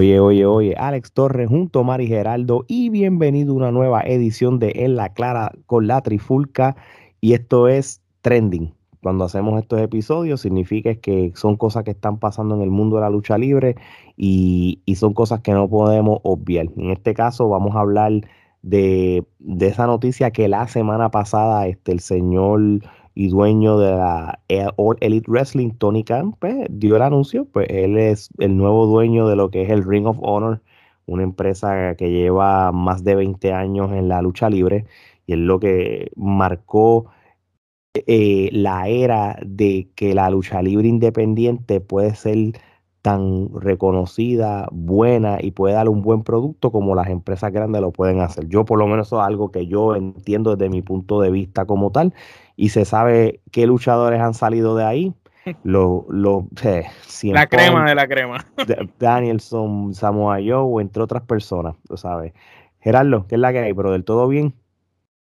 Oye, oye, oye, Alex Torres junto a Mari Geraldo y bienvenido a una nueva edición de En la Clara con la Trifulca y esto es Trending. Cuando hacemos estos episodios significa que son cosas que están pasando en el mundo de la lucha libre y, son cosas que no podemos obviar. En este caso vamos a hablar de, esa noticia que la semana pasada este, el señor y dueño de la All Elite Wrestling, Tony Khan, pues, dio el anuncio, pues él es el nuevo dueño de lo que es el Ring of Honor, una empresa que lleva más de 20 años en la lucha libre y es lo que marcó eh, la era de que la lucha libre independiente puede ser tan reconocida, buena y puede dar un buen producto como las empresas grandes lo pueden hacer. Yo por lo menos eso es algo que yo entiendo desde mi punto de vista como tal y se sabe qué luchadores han salido de ahí. Lo, lo, la crema de la crema. Danielson, Samoa Joe, entre otras personas, lo sabes. Gerardo, ¿qué es la que hay, pero del todo bien?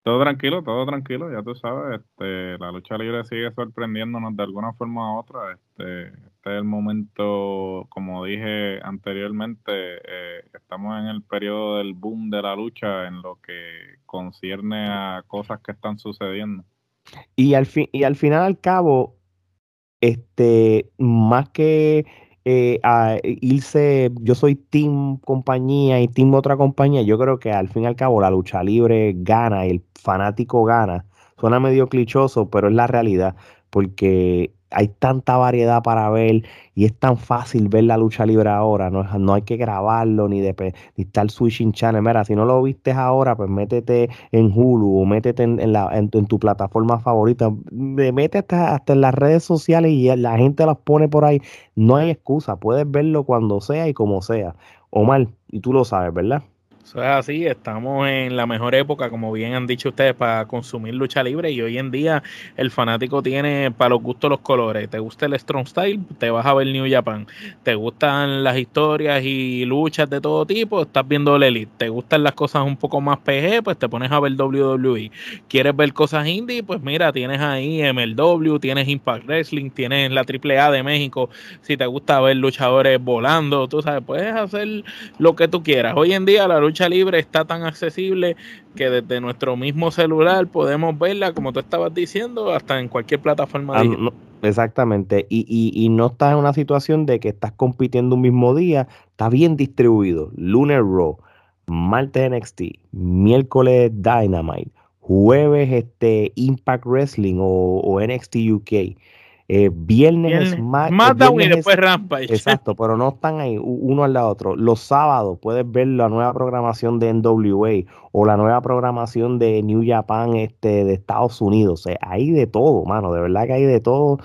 Todo tranquilo, todo tranquilo, ya tú sabes, este, la lucha libre sigue sorprendiéndonos de alguna forma u otra. Este, este es el momento, como dije anteriormente, eh, estamos en el periodo del boom de la lucha en lo que concierne a cosas que están sucediendo. Y al, fin, y al final al cabo, este, más que eh, a irse, yo soy team compañía y team otra compañía, yo creo que al fin y al cabo la lucha libre gana, el fanático gana. Suena medio clichoso, pero es la realidad, porque hay tanta variedad para ver y es tan fácil ver la lucha libre ahora, no, no hay que grabarlo ni, de, ni estar switching channel. Mira, si no lo viste ahora, pues métete en Hulu o métete en, la, en, tu plataforma favorita, métete hasta en las redes sociales y la gente las pone por ahí. No hay excusa, puedes verlo cuando sea y como sea. Omar, y tú lo sabes, ¿verdad? Eso es así, estamos en la mejor época, como bien han dicho ustedes, para consumir lucha libre y hoy en día el fanático tiene para los gustos los colores. ¿Te gusta el Strong Style? Te vas a ver New Japan. ¿Te gustan las historias y luchas de todo tipo? Estás viendo el Elite. ¿Te gustan las cosas un poco más PG? Pues te pones a ver WWE. ¿Quieres ver cosas indie? Pues mira, tienes ahí MLW, tienes Impact Wrestling, tienes la AAA de México. Si te gusta ver luchadores volando, tú sabes, puedes hacer lo que tú quieras. Hoy en día la lucha libre está tan accesible que desde nuestro mismo celular podemos verla, como tú estabas diciendo, hasta en cualquier plataforma. Ah, exactamente, y, y, no estás en una situación de que estás compitiendo un mismo día, está bien distribuido. Lunar Raw, martes NXT, miércoles Dynamite, jueves este Impact Wrestling o, o NXT UK. Eh, viernes, es más. y después Rampa. Exacto, pero no están ahí uno al lado otro. Los sábados puedes ver la nueva programación de NWA o la nueva programación de New Japan este, de Estados Unidos. O hay de todo, mano. De verdad que hay de todo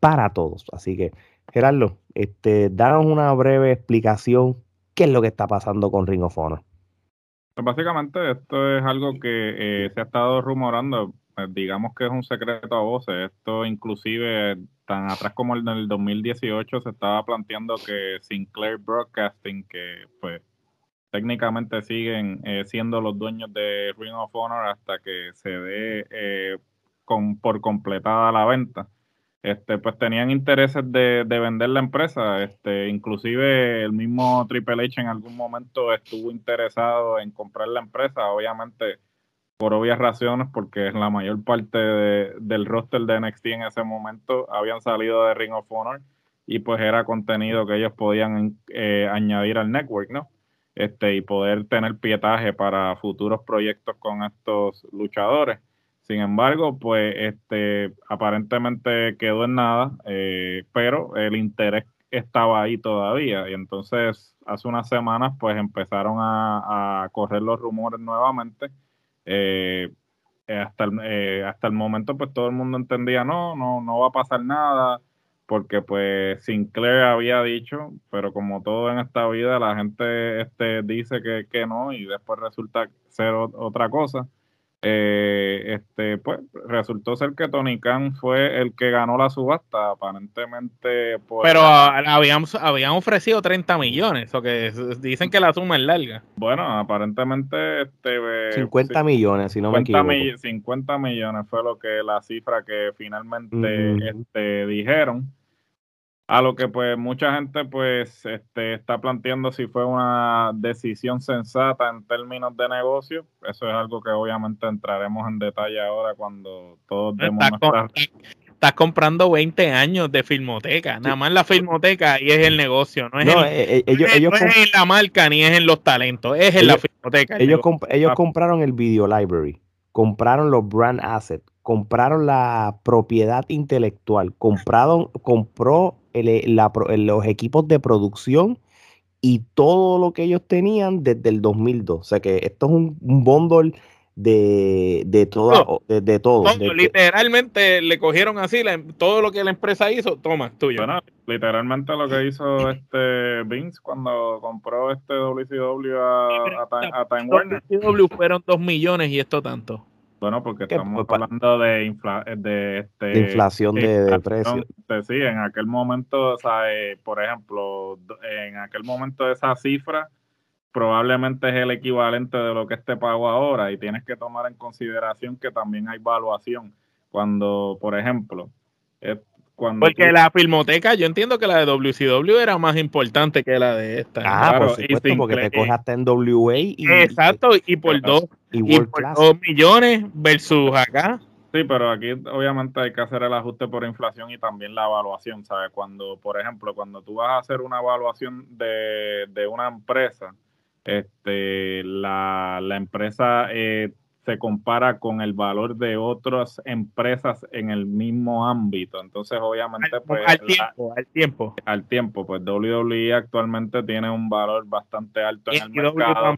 para todos. Así que, Gerardo, este, danos una breve explicación. ¿Qué es lo que está pasando con Ring of Honor? Pues básicamente esto es algo que eh, se ha estado rumorando digamos que es un secreto a voces. Esto inclusive tan atrás como en el 2018 se estaba planteando que Sinclair Broadcasting, que pues técnicamente siguen eh, siendo los dueños de Ring of Honor hasta que se dé eh, con, por completada la venta. Este, pues tenían intereses de, de, vender la empresa, este, inclusive el mismo Triple H en algún momento estuvo interesado en comprar la empresa, obviamente por obvias razones, porque la mayor parte del roster de NXT en ese momento habían salido de Ring of Honor y pues era contenido que ellos podían eh, añadir al network, ¿no? Este, y poder tener pietaje para futuros proyectos con estos luchadores. Sin embargo, pues este, aparentemente quedó en nada, eh, pero el interés estaba ahí todavía. Y entonces, hace unas semanas, pues empezaron a, a correr los rumores nuevamente eh, hasta, el, eh, hasta el momento pues todo el mundo entendía no, no, no va a pasar nada porque pues Sinclair había dicho, pero como todo en esta vida la gente este, dice que, que no y después resulta ser otra cosa eh, este, pues resultó ser que Tony Khan fue el que ganó la subasta, aparentemente. Pero habían, habían ofrecido 30 millones, o que dicen que la suma es larga. Bueno, aparentemente. Este, 50 millones, si no me equivoco. 50 millones fue lo que la cifra que finalmente este, dijeron. A lo que pues mucha gente pues este, está planteando si fue una decisión sensata en términos de negocio. Eso es algo que obviamente entraremos en detalle ahora cuando todos demos Estás comprando 20 años de filmoteca, nada más la filmoteca y es el negocio, no es, ellos, en la marca ni es en los talentos, es en la filmoteca. Ellos, ellos compraron el video library, compraron los brand assets, compraron la propiedad intelectual, compraron, compró los equipos de producción y todo lo que ellos tenían desde el 2002. O sea que esto es un, un bundle de, de, todo, de, todo. literalmente le cogieron así todo lo que la empresa hizo, toma, tuyo. literalmente lo que hizo este Vince cuando compró este WCW a, a, Time Warner. WCW fueron dos millones y esto tanto. Bueno, porque estamos hablando de, de, este, inflación de, precios. Sí, en aquel momento, o sea, eh, por ejemplo, en aquel momento esa cifra probablemente es el equivalente de lo que este pago ahora y tienes que tomar en consideración que también hay valuación. Cuando, por ejemplo, porque la filmoteca, yo entiendo que la de WCW era más importante que la de esta. Ah, por supuesto, porque te coges hasta en WA y. Exacto, y por dos, y, por dos millones versus acá. Sí, pero aquí obviamente hay que hacer el ajuste por inflación y también la evaluación, ¿sabes? Cuando, por ejemplo, cuando tú vas a hacer una evaluación de, de una empresa, este, la, la empresa eh, se compara con el valor de otras empresas en el mismo ámbito. Entonces, obviamente, al, pues... Al tiempo, al tiempo. Al tiempo, pues WWE actualmente tiene un valor bastante alto en el mercado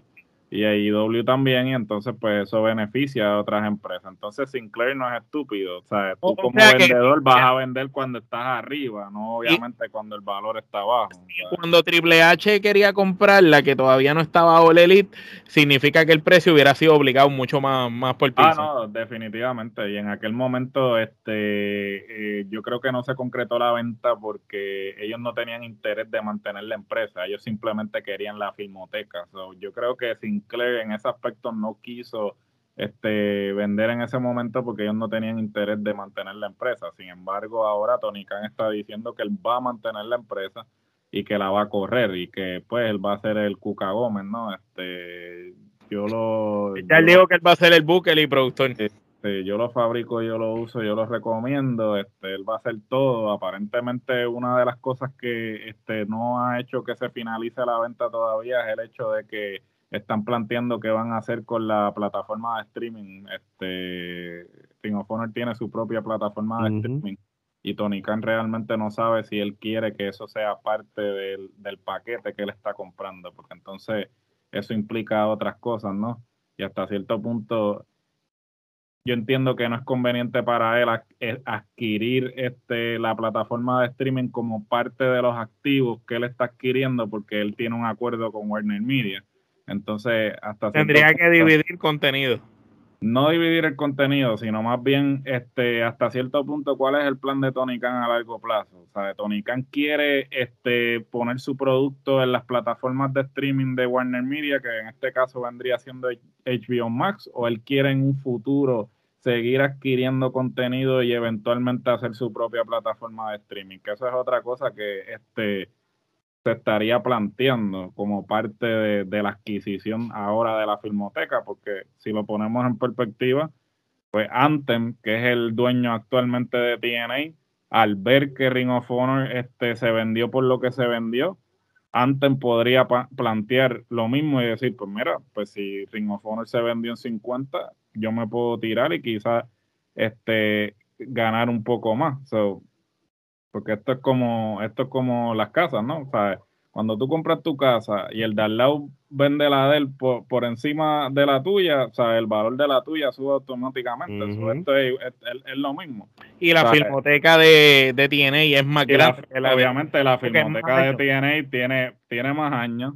y AEW también, y entonces pues eso beneficia a otras empresas. Entonces Sinclair no es estúpido, o sea, tú como vendedor vas a vender cuando estás arriba, no obviamente cuando el valor está abajo. Cuando Triple H quería comprarla, que todavía no estaba All Elite, significa que el precio hubiera sido obligado mucho más, más por piso. Ah, no, definitivamente, y en aquel momento este eh, yo creo que no se concretó la venta porque ellos no tenían interés de mantener la empresa, ellos simplemente querían la filmoteca. yo creo que sin en ese aspecto no quiso este, vender en ese momento porque ellos no tenían interés de mantener la empresa. Sin embargo, ahora Tony Khan está diciendo que él va a mantener la empresa y que la va a correr y que pues él va a ser el Cuca Gómez, ¿no? Este, yo lo... Ya él dijo que él va a ser el buque y productor. Este, yo lo fabrico, yo lo uso, yo lo recomiendo, este, él va a hacer todo. Aparentemente una de las cosas que este, no ha hecho que se finalice la venta todavía es el hecho de que están planteando qué van a hacer con la plataforma de streaming. Este, Ring of Honor tiene su propia plataforma de streaming y Tony Khan realmente no sabe si él quiere que eso sea parte del, paquete que él está comprando, porque entonces eso implica otras cosas, ¿no? Y hasta cierto punto yo entiendo que no es conveniente para él eh, adquirir este, la plataforma de streaming como parte de los activos que él está adquiriendo porque él tiene un acuerdo con Warner Media. Entonces, hasta tendría que dividir contenido. No dividir el contenido, sino más bien este hasta cierto punto cuál es el plan de Tony Khan a largo plazo. O sea, Tony Khan quiere este poner su producto en las plataformas de streaming de Warner Media, que en este caso vendría siendo HBO Max, o él quiere en un futuro seguir adquiriendo contenido y eventualmente hacer su propia plataforma de streaming, que eso es otra cosa que este se estaría planteando como parte de, la adquisición ahora de la filmoteca, porque si lo ponemos en perspectiva, pues Anthem, que es el dueño actualmente de TNA, al ver que Ring of Honor este, se vendió por lo que se vendió, Anthem podría plantear lo mismo y decir, pues mira, pues si Ring of Honor se vendió en 50, yo me puedo tirar y quizás este, ganar un poco más. So, porque esto es como, esto es como las casas, ¿no? O sea, cuando tú compras tu casa y el de al lado vende la de él por, encima de la tuya, o sea, el valor de la tuya sube automáticamente. esto es, lo mismo. Y la filmoteca de, de TNA es más grande. obviamente la filmoteca de TNA tiene, tiene más años,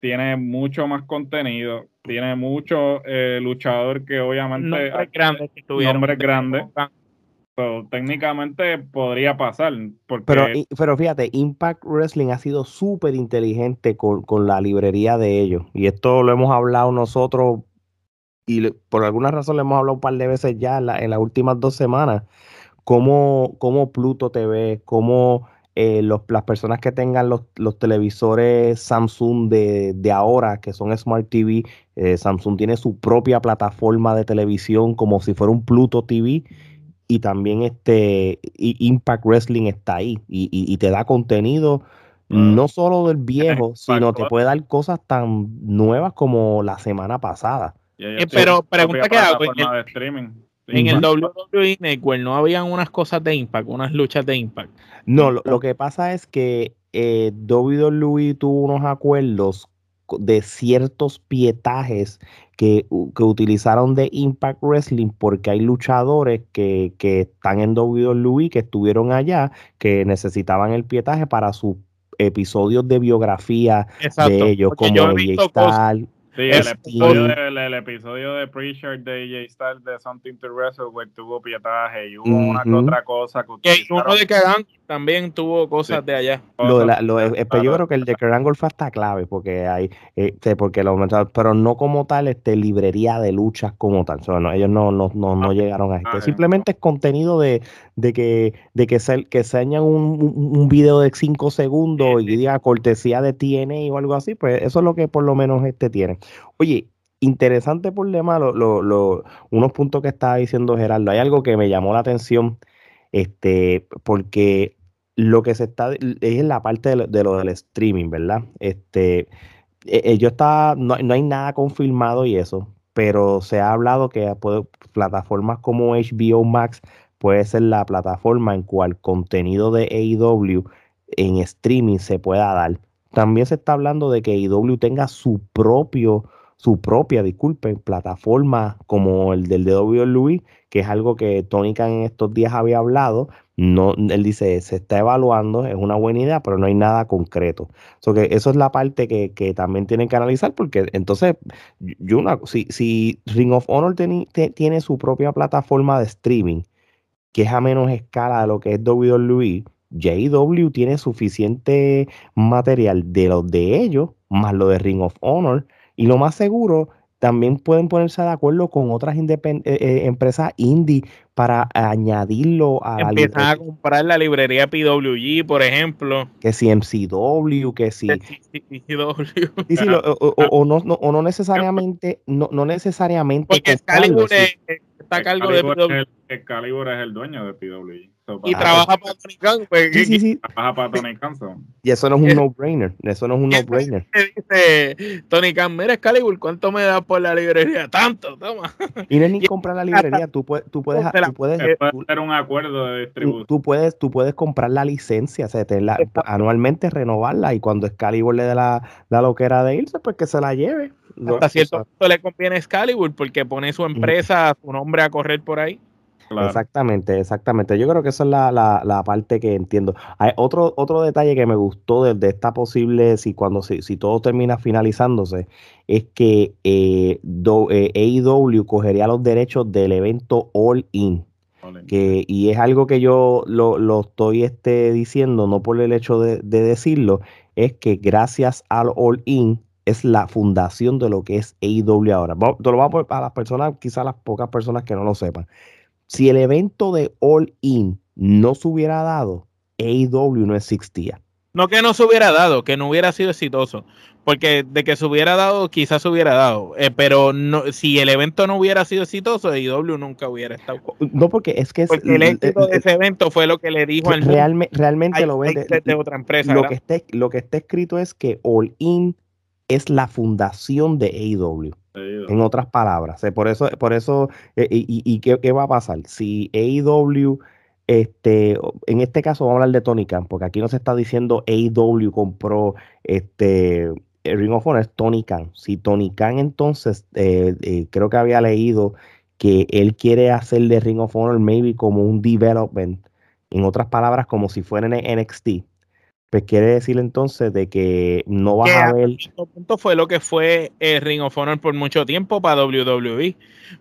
tiene mucho más contenido, tiene mucho eh, luchador que obviamente... Nombres grandes que Nombres grandes técnicamente podría pasar. Porque... Pero, pero fíjate, Impact Wrestling ha sido súper inteligente con, la librería de ellos. Y esto lo hemos hablado nosotros, y por alguna razón le hemos hablado un par de veces ya en, las últimas dos semanas. Cómo, cómo Pluto TV, cómo eh, las personas que tengan los, televisores Samsung de, ahora, que son Smart TV, eh, Samsung tiene su propia plataforma de televisión como si fuera un Pluto TV y también este Impact Wrestling está ahí y, te da contenido ah. no solo del viejo, sino te puede dar cosas tan nuevas como la semana pasada. Eh, pero pregunta que hago. En el WWE Network no habían unas cosas de Impact, unas luchas de Impact. No, lo, que pasa es que eh, WWE tuvo unos acuerdos de ciertos pietajes que, utilizaron de Impact Wrestling porque hay luchadores que, están en WWE, que estuvieron allá, que necesitaban el pietaje para sus episodios de biografía de ellos, como AJ Sí, el episodio, de, el, episodio de Preacher de AJ Styles de Something to Wrestle, tuvo pietaje y hubo una que otra cosa. Que, uno de Kerrang también tuvo cosas de allá. Lo de la, lo yo creo que el de Kerrang fue hasta clave, porque hay, este, porque lo pero no como tal, este, librería de luchas como tal. ellos no, no, no, no ah, llegaron a esto. Ah, Simplemente es contenido de, de que, de que se, que se un, un, video de 5 segundos y diga cortesía de TNA o algo así, pues eso es lo que por lo menos este tiene. Oye, interesante por demás lo, unos puntos que estaba diciendo Gerardo. Hay algo que me llamó la atención, este, porque lo que se está es la parte de lo, del streaming, ¿verdad? Este, e, e, yo estaba, no, hay nada confirmado y eso, pero se ha hablado que plataformas como HBO Max puede ser la plataforma en cual contenido de AEW en streaming se pueda dar. También se está hablando de que AEW tenga su propio su propia, disculpen, plataforma como el del de Louis, que es algo que Tony Khan en estos días había hablado. No, él dice, se está evaluando, es una buena idea, pero no hay nada concreto. que eso es la parte que, también tienen que analizar, porque entonces, yo una, si, si Ring of Honor tiene su propia plataforma de streaming, que es a menos escala de lo que es WWE, JW tiene suficiente material de los de ellos, más lo de Ring of Honor, y lo más seguro, también pueden ponerse de acuerdo con otras eh, eh, empresas indie para añadirlo a Empiezan a comprar la librería PWG, por ejemplo. Que si MCW, que si... o, no, o, no, necesariamente, no, no necesariamente... Porque está a cargo de PWG. Excalibur es el dueño de PWG y trabaja para Tony Khan. Pues, sí, sí, sí. Trabaja para Tony Khan. Y eso no es un no-brainer. Eso no es un no-brainer. Dice Tony Khan, mira Excalibur, ¿cuánto me das por la librería? Tanto, toma. Y no es ni comprar la librería, tú puedes, tú puedes, tú puedes, hacer un acuerdo de distribución. Tú, puedes, tú puedes comprar la licencia, o sea, anualmente renovarla y cuando Excalibur le dé la, la loquera de irse, pues que se la lleve. Hasta cierto punto le conviene Excalibur porque pone su empresa, su nombre a correr por ahí. Exactamente, exactamente. Yo creo que esa es la, la, parte que entiendo. Hay otro, otro detalle que me gustó de, esta posible, si cuando si, si, todo termina finalizándose, es que eh, eh AEW cogería los derechos del evento All In. Que, y es algo que yo lo, lo, estoy este, diciendo, no por el hecho de, decirlo, es que gracias al All In es la fundación de lo que es AEW ahora. Te lo vamos a para las personas, quizás las pocas personas que no lo sepan. Si el evento de All In no se hubiera dado, AEW no existía. No que no se hubiera dado, que no hubiera sido exitoso. Porque de que se hubiera dado, quizás se hubiera dado. Eh, pero no, si el evento no hubiera sido exitoso, AEW nunca hubiera estado. No, porque es que el éxito de ese evento fue lo que le dijo al realmente, realmente lo vende de, otra empresa. Lo que, está, lo que está escrito es que All In es la fundación de AEW. En otras palabras, eh, por eso, por eso, eh, y, qué, va a pasar? Si AEW, este, en este caso vamos a hablar de Tony Khan, porque aquí no se está diciendo AEW compró este Ring of Honor, es Tony Khan. Si Tony Khan entonces, eh, creo que había leído que él quiere hacer de Ring of Honor maybe como un development, en otras palabras, como si fuera en NXT pues quiere decir entonces de que no vas a ver. punto fue lo que fue el Ring of Honor por mucho tiempo para WWE,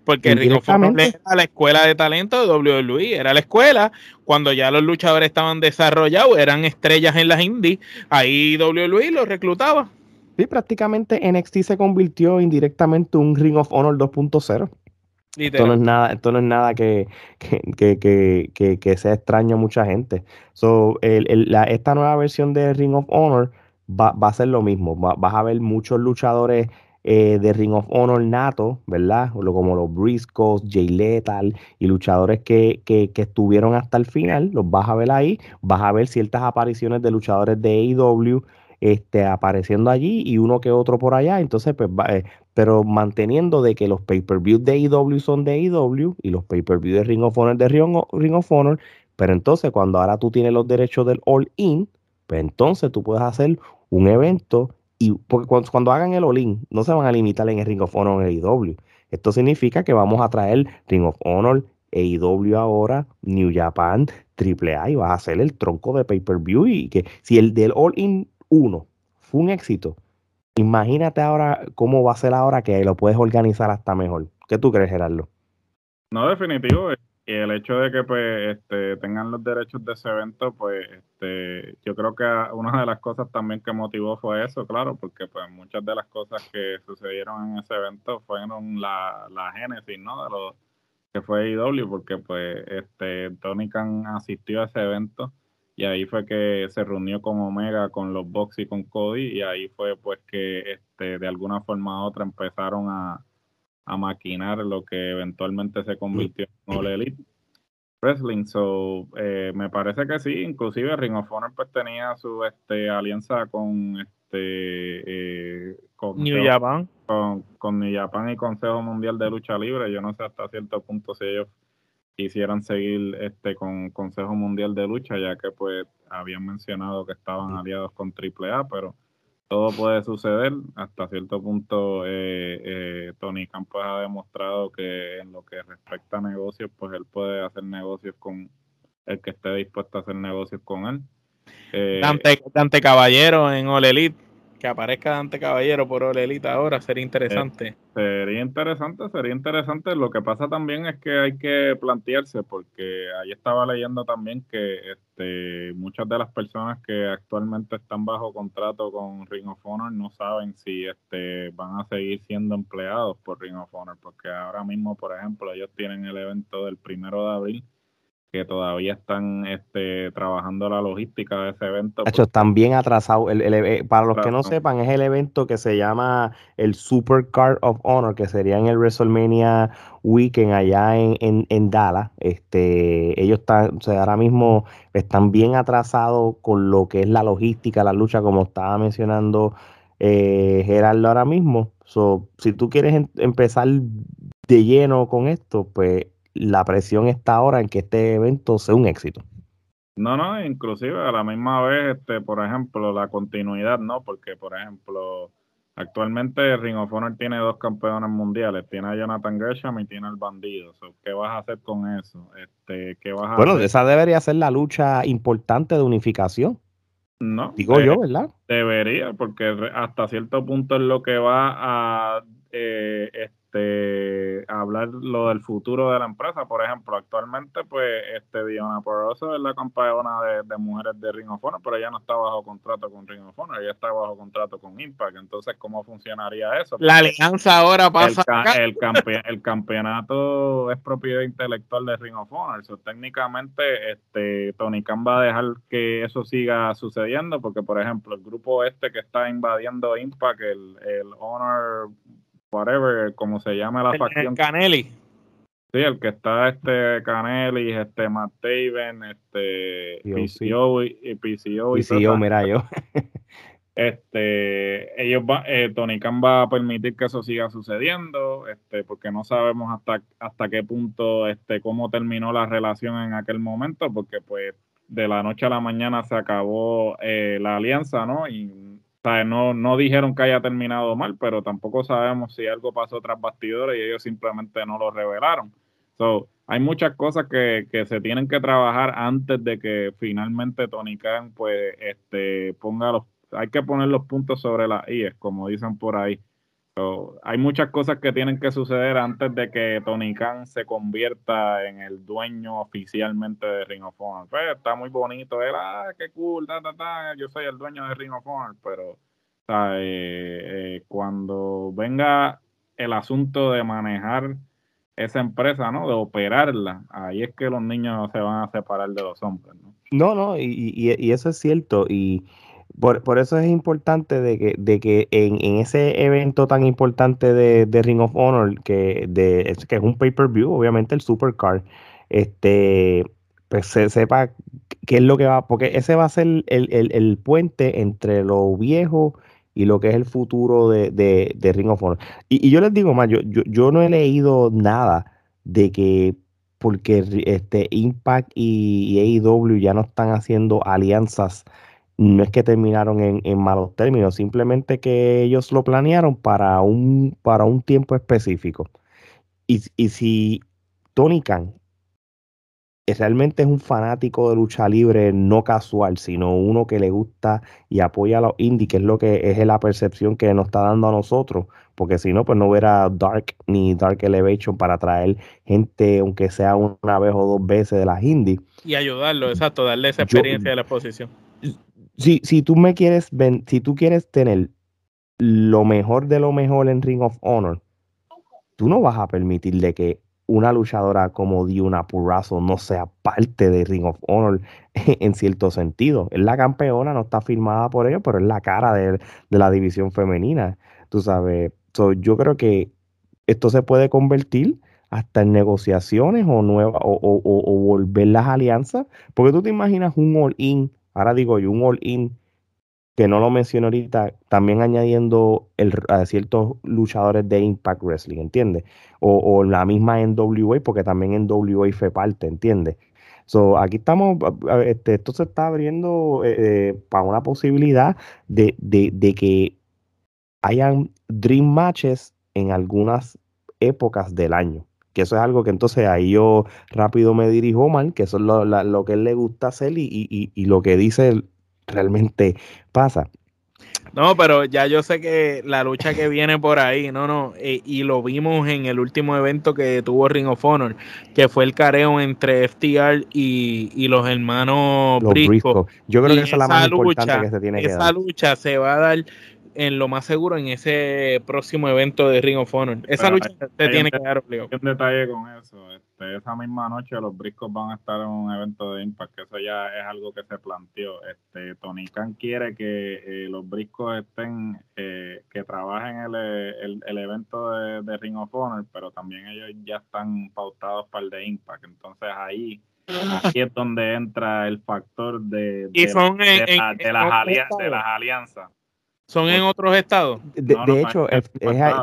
porque Ring of Honor era la escuela de talento de WWE, era la escuela cuando ya los luchadores estaban desarrollados, eran estrellas en las indies, ahí WWE los reclutaba. Sí, prácticamente NXT se convirtió indirectamente en un Ring of Honor 2.0. Esto no es nada, esto no es nada que, que, que, que sea extraño a mucha gente. So, el, la, esta nueva versión de Ring of Honor va, va a ser lo mismo. vas a ver muchos luchadores eh, de Ring of Honor nato, ¿verdad? Como los Briscoes, Jay Lethal y luchadores que, que, que, estuvieron hasta el final, los vas a ver ahí, vas a ver ciertas apariciones de luchadores de AEW este, apareciendo allí y uno que otro por allá, entonces, pues, eh, pero manteniendo de que los pay-per-views de AEW son de AEW y los pay-per-views de Ring of Honor de Ring of Honor, pero entonces cuando ahora tú tienes los derechos del All In, pues entonces tú puedes hacer un evento y porque cuando, hagan el All-In, no se van a limitar en el Ring of Honor en AEW. Esto significa que vamos a traer Ring of Honor, AEW ahora, New Japan, AAA y vas a hacer el tronco de pay-per-view y que si el del All-In 1 fue un éxito, imagínate ahora cómo va a ser ahora que lo puedes organizar hasta mejor. ¿Qué tú crees, Gerardo? No, definitivo. Y el hecho de que pues este, tengan los derechos de ese evento, pues este, yo creo que una de las cosas también que motivó fue eso, claro, porque pues muchas de las cosas que sucedieron en ese evento fueron la, la génesis, ¿no? De lo que fue IW, porque pues este, Tony Khan asistió a ese evento y ahí fue que se reunió con Omega, con los Box y con Cody y ahí fue pues que este, de alguna forma u otra empezaron a a maquinar lo que eventualmente se convirtió en All Elite Wrestling. So, eh, me parece que sí, inclusive Ring of Honor pues tenía su este, alianza con este eh, con New Japan. Con, con New Japan y Consejo Mundial de Lucha Libre. Yo no sé hasta cierto punto si ellos quisieran seguir este con Consejo Mundial de Lucha, ya que pues habían mencionado que estaban aliados con AAA, pero todo puede suceder. Hasta cierto punto, eh, eh, Tony Campos ha demostrado que en lo que respecta a negocios, pues él puede hacer negocios con el que esté dispuesto a hacer negocios con él. Eh, Dante, Caballero en All Elite que aparezca Dante Caballero por Orelita ahora sería interesante. Eh, sería interesante, sería interesante. Lo que pasa también es que hay que plantearse, porque ahí estaba leyendo también que este, muchas de las personas que actualmente están bajo contrato con Ring of Honor no saben si este, van a seguir siendo empleados por Ring of Honor, porque ahora mismo, por ejemplo, ellos tienen el evento del primero de abril que todavía están este, trabajando la logística de ese evento. hecho, están bien atrasados. Eh, para los que no sepan, es el evento que se llama el Super Card of Honor, que sería en el WrestleMania Weekend allá en, en, Dallas. Este, ellos están, o sea, ahora mismo están bien atrasados con lo que es la logística, la lucha, como estaba mencionando eh, Gerardo ahora mismo. So, si tú quieres em, empezar de lleno con esto, pues la presión está ahora en que este evento sea un éxito. No, no, inclusive a la misma vez, este, por ejemplo, la continuidad, ¿no? Porque, por ejemplo, actualmente Ring of Honor tiene dos campeones mundiales, tiene a Jonathan Gresham y tiene al bandido. ¿Qué vas a hacer con eso? Este, ¿qué vas a bueno, esa debería ser la lucha importante de unificación. No. Digo yo, ¿verdad? Debería, porque hasta cierto punto es lo que va a eh, este, hablar lo del futuro de la empresa. Por ejemplo, actualmente, pues, este Diona Poroso es la campeona de, mujeres de Ring of Honor, pero ella no está bajo contrato con Ring of Honor, ella está bajo contrato con Impact. Entonces, ¿cómo funcionaría eso? La alianza ahora pasa. El, el, campeonato es propiedad intelectual de Ring of Honor. técnicamente, este, Tony Khan va a dejar que eso siga sucediendo, porque, por ejemplo, el grupo este que está invadiendo Impact, el, el Honor whatever, como se llama la facción. Canelli. Sí, el que está este Canelli, este Matt Taven, este PCO y PCO. PCO, mira yo. este, ellos va, eh, Tony Khan va a permitir que eso siga sucediendo, este, porque no sabemos hasta, hasta qué punto, este, cómo terminó la relación en aquel momento, porque pues de la noche a la mañana se acabó eh, la alianza, ¿no? Y no, no dijeron que haya terminado mal, pero tampoco sabemos si algo pasó tras bastidores y ellos simplemente no lo revelaron. So, hay muchas cosas que, se tienen que trabajar antes de que finalmente Tony Khan pues este ponga los hay que poner los puntos sobre las IES, como dicen por ahí. Hay muchas cosas que tienen que suceder antes de que Tony Khan se convierta en el dueño oficialmente de Ring of Honor. Pues, está muy bonito, él, ah, qué cool, yo soy el dueño de Ring of Honor, pero eh, eh, cuando venga el asunto de manejar esa empresa, ¿no? De operarla, ahí es que los niños se van a separar de los hombres, ¿no? No, no, y, eso es cierto, y por, eso es importante de que, de que en, ese evento tan importante de, Ring of Honor, que, de, que es un pay-per-view, obviamente el Supercar, este, pues se sepa qué es lo que va, porque ese va a ser el, puente entre lo viejo y lo que es el futuro de, de, Ring of Honor. Y, yo les digo más, yo, yo, no he leído nada de que porque este Impact y, AEW ya no están haciendo alianzas, no es que terminaron en, malos términos, simplemente que ellos lo planearon para un, para un tiempo específico. Y, y si Tony Khan realmente es un fanático de lucha libre no casual, sino uno que le gusta y apoya a los indie, que es lo que es la percepción que nos está dando a nosotros, porque si no, pues no hubiera Dark ni Dark Elevation para traer gente, aunque sea una vez o dos veces de las indies. Y ayudarlo, exacto, darle esa experiencia de la exposición. Si, si tú me quieres, si tú quieres tener lo mejor de lo mejor en Ring of Honor, tú no vas a permitirle que una luchadora como Diona Purrazzo no sea parte de Ring of Honor en cierto sentido. Es la campeona, no está firmada por ello, pero es la cara de, la división femenina. Tú sabes, yo creo que esto se puede convertir hasta en negociaciones o, nueva, o, volver las alianzas, porque tú te imaginas un all-in, ahora digo yo, un all-in que no lo menciono ahorita, también añadiendo el, a ciertos luchadores de Impact Wrestling, ¿entiendes? O, la misma NWA, porque también NWA fue parte, ¿entiendes? So, aquí estamos, este, esto se está abriendo eh, eh, para una posibilidad de, de, que hayan Dream Matches en algunas épocas del año. Que eso es algo que entonces ahí yo rápido me dirijo mal, que eso es lo, lo que él le gusta hacer y, y, y lo que dice realmente pasa. No, pero ya yo sé que la lucha que viene por ahí, no, no, eh, y lo vimos en el último evento que tuvo Ring of Honor, que fue el careo entre FTR y, los hermanos Brisco. Yo creo que esa es la más importante que se tiene que dar. Esa lucha se va a dar en lo más seguro en ese próximo evento de Ring of Honor. Esa lucha te tiene que dar obligado. Un detalle con eso. Este, esa misma noche los briscos van a estar en un evento de Impact, que eso ya es algo que se planteó. Este, Tony Khan quiere que eh, los briscos estén, eh, que trabajen el, el, el evento de, de, Ring of Honor, pero también ellos ya están pautados para el de Impact. Entonces ahí Aquí es donde entra el factor de, de, de las alianzas. ¿Son en otros estados? De, hecho, es,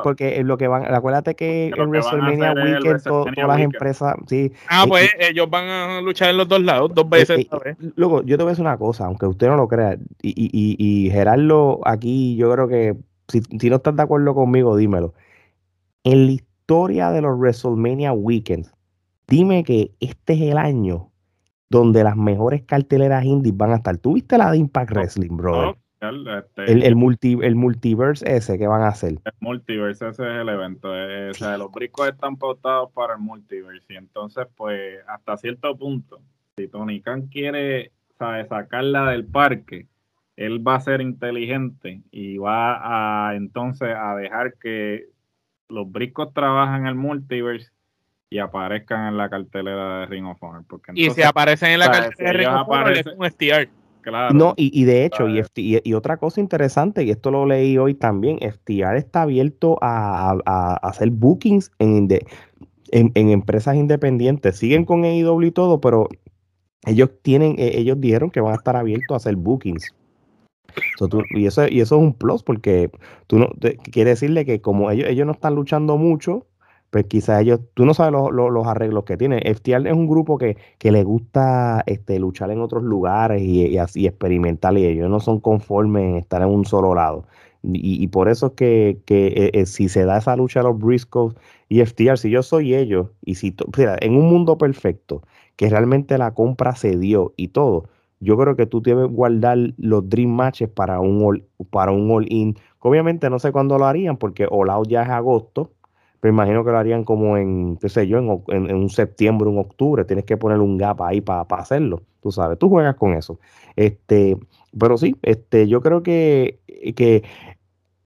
porque lo que van, acuérdate que en WrestleMania Weekend todas las empresas, sí. Ah, pues ellos van a luchar en los dos lados, dos veces. luego, yo te voy a decir una cosa, aunque usted no lo crea, y, y, y, Gerardo aquí, yo creo que, si, si no estás de acuerdo conmigo, dímelo. En la historia de los WrestleMania Weekends, dime que este es el año donde las mejores carteleras indies van a estar. ¿Tú viste la de Impact Wrestling, brother? Este, el, el, multi, el multiverse ese que van a hacer. El multiverse ese es el evento. Eh, o sea, los bricos están pautados para el multiverse. Y entonces, pues, hasta cierto punto, si Tony Khan quiere sacarla del parque, él va a ser inteligente y va a entonces a dejar que los bricos trabajen en el multiverse y aparezcan en la cartelera de Ring of Honor. Porque y si aparecen en la cartelera de Ring of Honor, es un STR. No, y, de hecho, y, y, otra cosa interesante, y esto lo leí hoy también, FTR está abierto a, hacer bookings en, en, empresas independientes. Siguen con AEW y todo, pero ellos tienen, e, ellos dijeron que van a estar abiertos a hacer bookings. y, eso, y eso es un plus, porque tú no, quiere decirle que como ellos, ellos no están luchando mucho, pues quizás ellos, tú no sabes los arreglos que tienen. FTR es un grupo que, que le gusta este, luchar en otros lugares y, así experimentar, y ellos no son conformes en estar en un solo lado. Y, por eso es que, que eh, eh, si se da esa lucha a los Briscoes y FTR, si yo soy ellos, y si mira, en un mundo perfecto, que realmente la compra se dio y todo, yo creo que tú debes guardar los Dream Matches para un all, para un all-in. Obviamente no sé cuándo lo harían, porque All Out ya es agosto, pero imagino que lo harían como en, qué sé yo, en, un septiembre, un octubre. Tienes que poner un gap ahí para hacerlo. Tú sabes, tú juegas con eso. Este, pero sí, este, yo creo que, que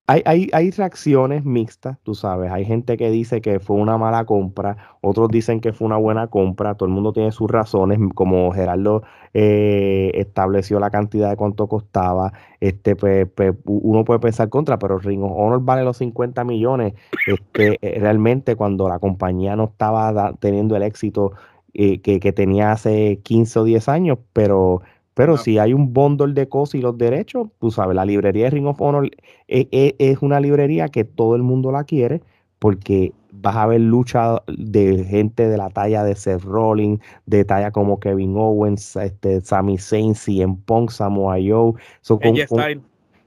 hay, hay, hay, reacciones mixtas, tú sabes. Hay gente que dice que fue una mala compra, otros dicen que fue una buena compra. Todo el mundo tiene sus razones, como Gerardo eh, estableció la cantidad de cuánto costaba. Este, pues, pues uno puede pensar contra, pero Ring of Honor vale los 50 millones. Este, eh, realmente, cuando la compañía no estaba teniendo el éxito eh, que, que tenía hace 15 o 10 años, pero pero si hay un bundle de cosas y los derechos, tú sabes, la librería de Ring of Honor e, e, es, una librería que todo el mundo la quiere porque vas a ver lucha de gente de la talla de Seth Rollins, de talla como Kevin Owens, este, Sami Zayn, CM Punk, Samoa Joe,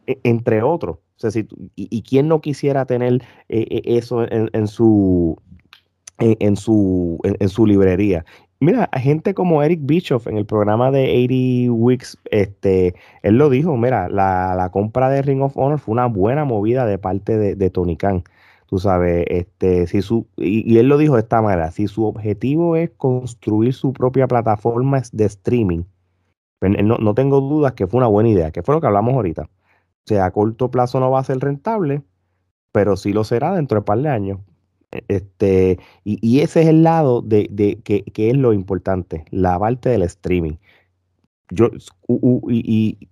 e, entre otros. y, quién no quisiera tener eh, eh, eso en, su en, su, en, su librería. Mira, gente como Eric Bischoff en el programa de 80 Weeks, este, él lo dijo, mira, la, compra de Ring of Honor fue una buena movida de parte de, Tony Khan. Tú sabes, este, si su, y, él lo dijo de esta manera, si su objetivo es construir su propia plataforma de streaming, pues, no, no tengo dudas que fue una buena idea, que fue lo que hablamos ahorita. O sea, a corto plazo no va a ser rentable, pero sí lo será dentro de un par de años. Este, y, ese es el lado de, que, es lo importante, la parte del streaming. Yo, y,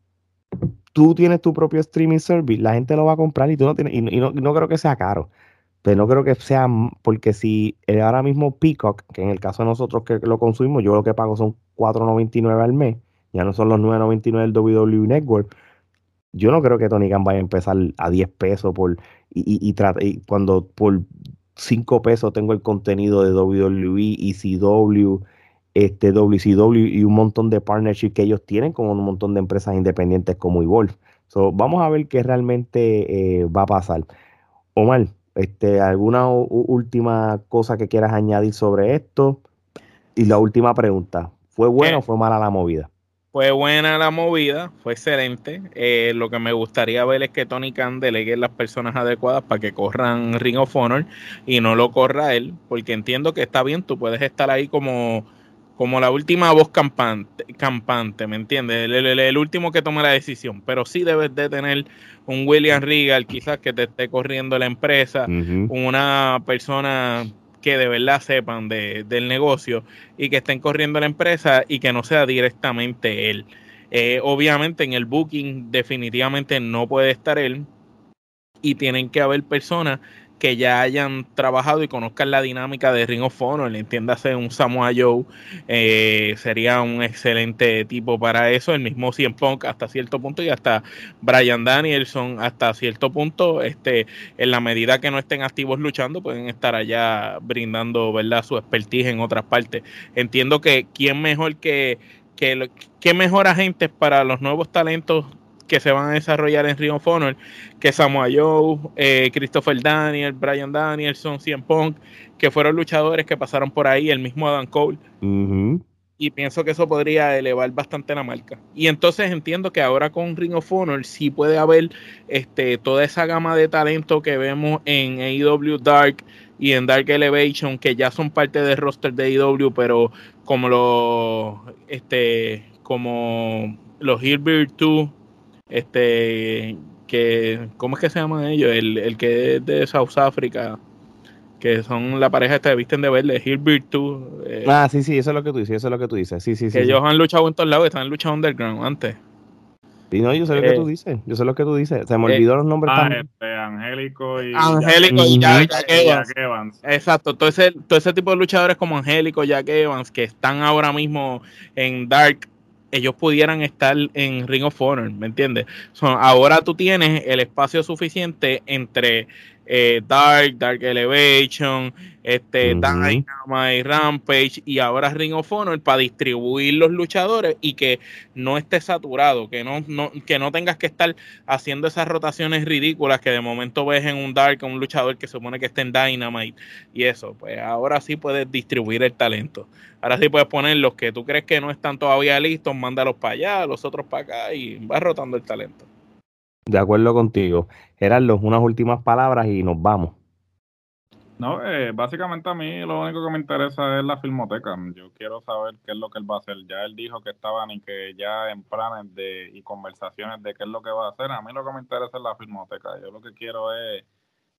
tú tienes tu propio streaming service, la gente lo va a comprar y tú no tienes, y, no, no, creo que sea caro. Pero no creo que sea, porque si ahora mismo Peacock, que en el caso de nosotros que lo consumimos, yo lo que pago son 4.99 al mes, ya no son los 9.99 del WWE Network, yo no creo que Tony Khan vaya a empezar a 10 pesos por y, y, y cuando por 5 pesos tengo el contenido de WWE, ECW, este WCW y un montón de partnerships que ellos tienen con un montón de empresas independientes como Evolve. So, vamos a ver qué realmente eh, va a pasar. Omar, este, ¿alguna última cosa que quieras añadir sobre esto? Y la última pregunta, ¿fue buena o fue mala la movida? Fue buena la movida, fue excelente. Eh, lo que me gustaría ver es que Tony Khan delegue las personas adecuadas para que corran Ring of Honor y no lo corra él, porque entiendo que está bien, tú puedes estar ahí como, como la última voz campante, campante ¿me entiendes? El, último que tome la decisión, pero sí debes de tener un William Regal quizás que te esté corriendo la empresa, una persona que de verdad sepan de, del negocio y que estén corriendo la empresa y que no sea directamente él. Eh, obviamente en el booking definitivamente no puede estar él y tienen que haber personas que ya hayan trabajado y conozcan la dinámica de Ring of Honor, entiéndase un Samoa Joe, eh, sería un excelente tipo para eso, el mismo Cien Punk hasta cierto punto y hasta Brian Danielson hasta cierto punto, este, en la medida que no estén activos luchando, pueden estar allá brindando, ¿verdad?, su expertise en otras partes. Entiendo que quién mejor que, que, que mejor agentes para los nuevos talentos que se van a desarrollar en Ring of Honor, que Samoa Joe, eh, Christopher Daniel, Brian Danielson, CM Punk, que fueron luchadores que pasaron por ahí, el mismo Adam Cole. Y pienso que eso podría elevar bastante la marca. Y entonces entiendo que ahora con Ring of Honor sí puede haber este, toda esa gama de talento que vemos en AEW Dark y en Dark Elevation, que ya son parte del roster de AEW, pero como los, este, como los Hilbert 2 este que ¿cómo es que se llaman ellos? El, el que es de South Africa que son la pareja esta de visten de verde, Hilbert 2. Eh, ah, sí, sí, eso es lo que tú dices, eso es lo que tú dices. Sí, sí, sí. Ellos han luchado en todos lados, están luchando underground antes. Sí, no, yo sé lo que tú eh, dices, yo sé lo que tú dices. Se me eh, olvidó los nombres ah, Este, Angélico y Angélico y Jack, Evans. Evans. Exacto, todo ese, todo ese tipo de luchadores como Angélico, Jack Evans, que están ahora mismo en Dark ellos pudieran estar en Ring of Honor, ¿me entiendes? ahora tú tienes el espacio suficiente entre eh, Dark, Dark Elevation, este, Dynamite, Rampage y ahora Ring of Honor para distribuir los luchadores y que no esté saturado, que no, no, que no tengas que estar haciendo esas rotaciones ridículas que de momento ves en un Dark un luchador que supone que está en Dynamite y eso, pues ahora sí puedes distribuir el talento. Ahora sí puedes poner los que tú crees que no están todavía listos, mándalos para allá, los otros para acá y vas rotando el talento. De acuerdo contigo. Gerardo, unas últimas palabras y nos vamos. No, eh, básicamente a mí lo único que me interesa es la filmoteca. Yo quiero saber qué es lo que él va a hacer. Ya él dijo que estaban y que ya en planes de y conversaciones de qué es lo que va a hacer. A mí lo que me interesa es la filmoteca. Yo lo que quiero es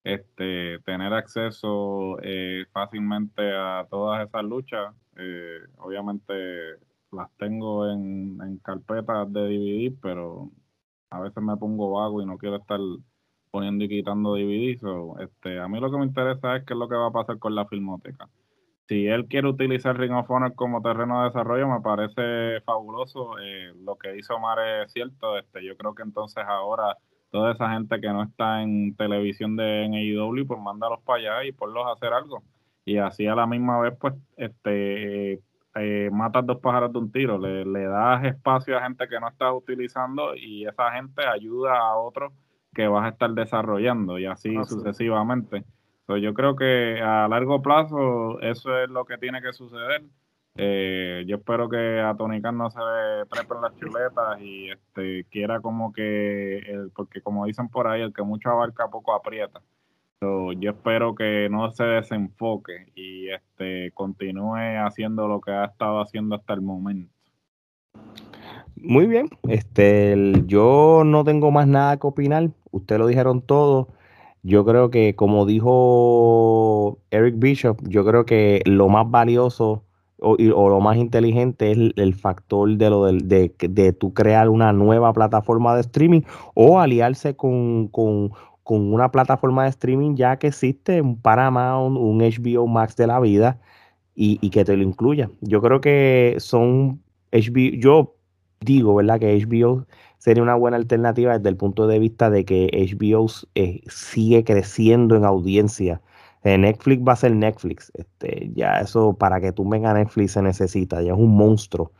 este, tener acceso eh, fácilmente a todas esas luchas. Eh, obviamente las tengo en, en carpetas de DVD, pero a veces me pongo vago y no quiero estar poniendo y quitando DVDs. este, a mí lo que me interesa es qué es lo que va a pasar con la filmoteca. Si él quiere utilizar Ring of Honor como terreno de desarrollo, me parece fabuloso. Eh, lo que hizo Omar es cierto. Este, yo creo que entonces ahora toda esa gente que no está en televisión de NAEW, pues mándalos para allá y ponlos a hacer algo. Y así a la misma vez, pues, este, eh, matas dos pájaros de un tiro. Le, le das espacio a gente que no está utilizando y esa gente ayuda a otros que vas a estar desarrollando y así sucesivamente. yo creo que a largo plazo eso es lo que tiene que suceder. Eh, yo espero que a Tony Khan no se le trepen las chuletas y este quiera como que, el, porque como dicen por ahí, el que mucho abarca poco aprieta. Yo espero que no se desenfoque y este continúe haciendo lo que ha estado haciendo hasta el momento. Muy bien, este, yo no tengo más nada que opinar. Ustedes lo dijeron todo. Yo creo que, como dijo Eric Bishop, yo creo que lo más valioso o, lo más inteligente es el, factor de lo de, de, de, tú crear una nueva plataforma de streaming o aliarse con, con, con, una plataforma de streaming ya que existe un Paramount, un HBO Max de la vida y, que te lo incluya. Yo creo que son HBO, yo digo, ¿verdad? Que HBO sería una buena alternativa desde el punto de vista de que HBO eh, sigue creciendo en audiencia. Eh, Netflix va a ser Netflix. Este, ya eso para que tú vengas a Netflix se necesita, ya es un monstruo.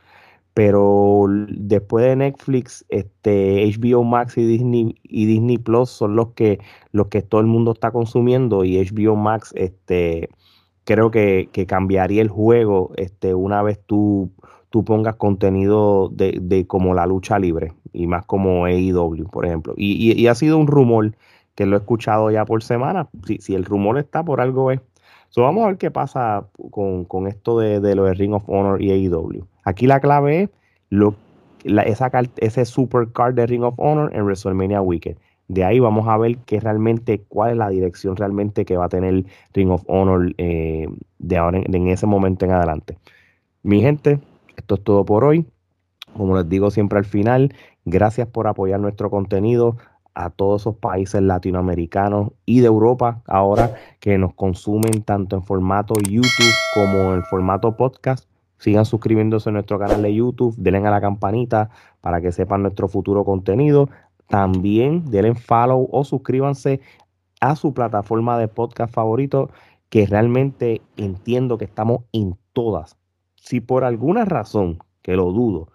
Pero después de Netflix, este, HBO Max y Disney y Disney Plus son los que, los que todo el mundo está consumiendo y HBO Max este, creo que, cambiaría el juego este, una vez tú tú pongas contenido de, como la lucha libre y más como AEW, por ejemplo. Y, y, ha sido un rumor que lo he escuchado ya por semana. Si, si el rumor está, por algo es. So, vamos a ver qué pasa con, con esto de, de, lo de Ring of Honor y AEW. Aquí la clave es lo, la, esa, ese super card de Ring of Honor en WrestleMania Weekend. De ahí vamos a ver qué realmente, cuál es la dirección realmente que va a tener Ring of Honor eh, de ahora en ese momento en adelante. Mi gente, esto es todo por hoy. Como les digo siempre al final, gracias por apoyar nuestro contenido a todos esos países latinoamericanos y de Europa ahora que nos consumen tanto en formato YouTube como en formato podcast. Sigan suscribiéndose a nuestro canal de YouTube, denle a la campanita para que sepan nuestro futuro contenido. También denle follow o suscríbanse a su plataforma de podcast favorito, que realmente entiendo que estamos en todas si por alguna razón, que lo dudo,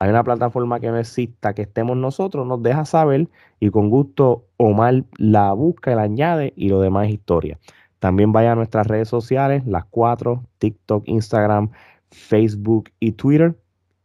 hay una plataforma que no exista, que estemos nosotros, nos deja saber y con gusto Omar la busca y la añade y lo demás es historia. También vaya a nuestras redes sociales, las cuatro, TikTok, Instagram, Facebook y Twitter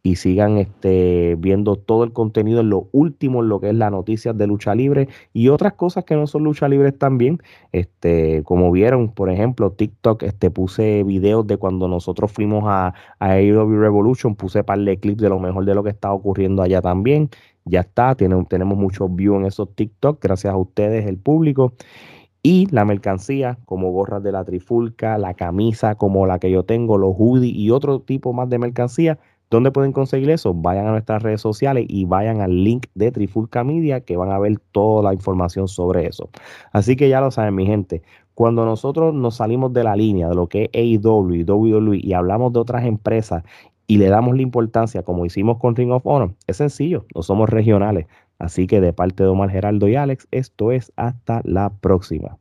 y sigan este, viendo todo el contenido en lo último, en lo que es las noticias de lucha libre y otras cosas que no son lucha libres también. Este, como vieron, por ejemplo, TikTok, este, puse videos de cuando nosotros fuimos a, a AEW Revolution, puse par de clips de lo mejor de lo que está ocurriendo allá también. Ya está, tiene, tenemos muchos views en esos TikTok, gracias a ustedes, el público. Y la mercancía, como gorras de la trifulca, la camisa como la que yo tengo, los hoodies y otro tipo más de mercancía, ¿Dónde pueden conseguir eso? Vayan a nuestras redes sociales y vayan al link de Trifulca Media que van a ver toda la información sobre eso. Así que ya lo saben, mi gente. Cuando nosotros nos salimos de la línea de lo que es AEW y WWE y hablamos de otras empresas y le damos la importancia como hicimos con Ring of Honor, es sencillo, no somos regionales. Así que de parte de Omar Geraldo y Alex, esto es hasta la próxima.